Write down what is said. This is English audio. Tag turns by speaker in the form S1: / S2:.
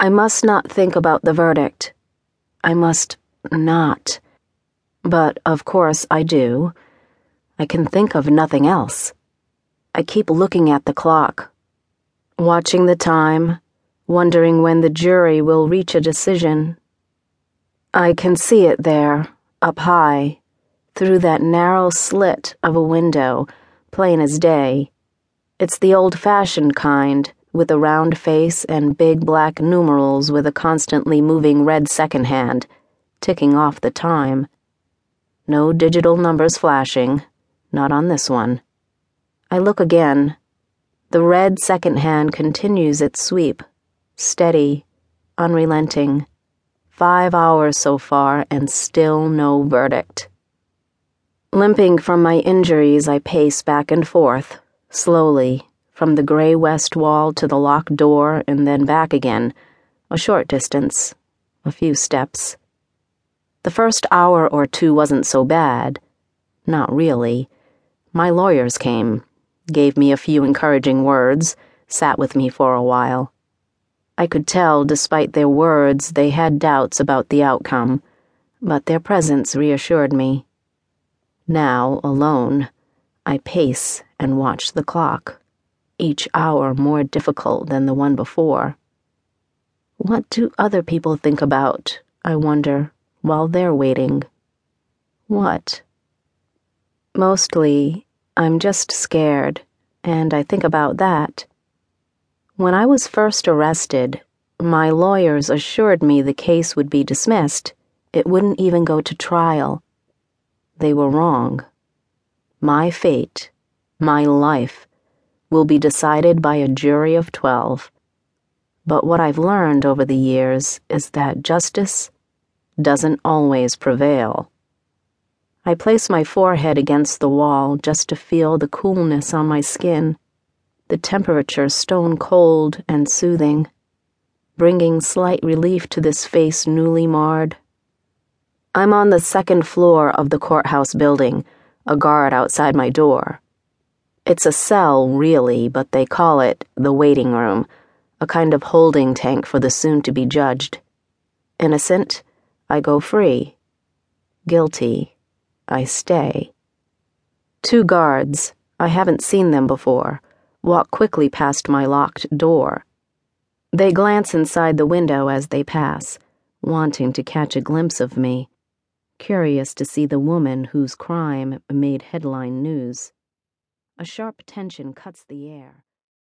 S1: I must not think about the verdict. I must not. But, of course, I do. I can think of nothing else. I keep looking at the clock, watching the time, wondering when the jury will reach a decision. I can see it there, up high, through that narrow slit of a window, plain as day. It's the old fashioned kind, with a round face and big black numerals with a constantly moving red second hand, ticking off the time. No digital numbers flashing, not on this one. I look again. The red second hand continues its sweep, steady, unrelenting. Five hours so far, and still no verdict. Limping from my injuries, I pace back and forth, slowly, from the gray west wall to the locked door and then back again, a short distance, a few steps. The first hour or two wasn't so bad. Not really. My lawyers came gave me a few encouraging words, sat with me for a while. I could tell, despite their words, they had doubts about the outcome, but their presence reassured me. Now, alone, I pace and watch the clock, each hour more difficult than the one before. What do other people think about, I wonder, while they're waiting? What? Mostly, I'm just scared, and I think about that. When I was first arrested, my lawyers assured me the case would be dismissed. It wouldn't even go to trial. They were wrong. My fate, my life, will be decided by a jury of 12. But what I've learned over the years is that justice doesn't always prevail. I place my forehead against the wall just to feel the coolness on my skin, the temperature stone cold and soothing, bringing slight relief to this face newly marred. I'm on the second floor of the courthouse building, a guard outside my door. It's a cell, really, but they call it the waiting room, a kind of holding tank for the soon to be judged. Innocent, I go free. Guilty, I stay. Two guards, I haven't seen them before, walk quickly past my locked door. They glance inside the window as they pass, wanting to catch a glimpse of me, curious to see the woman whose crime made headline news. A sharp tension cuts the air.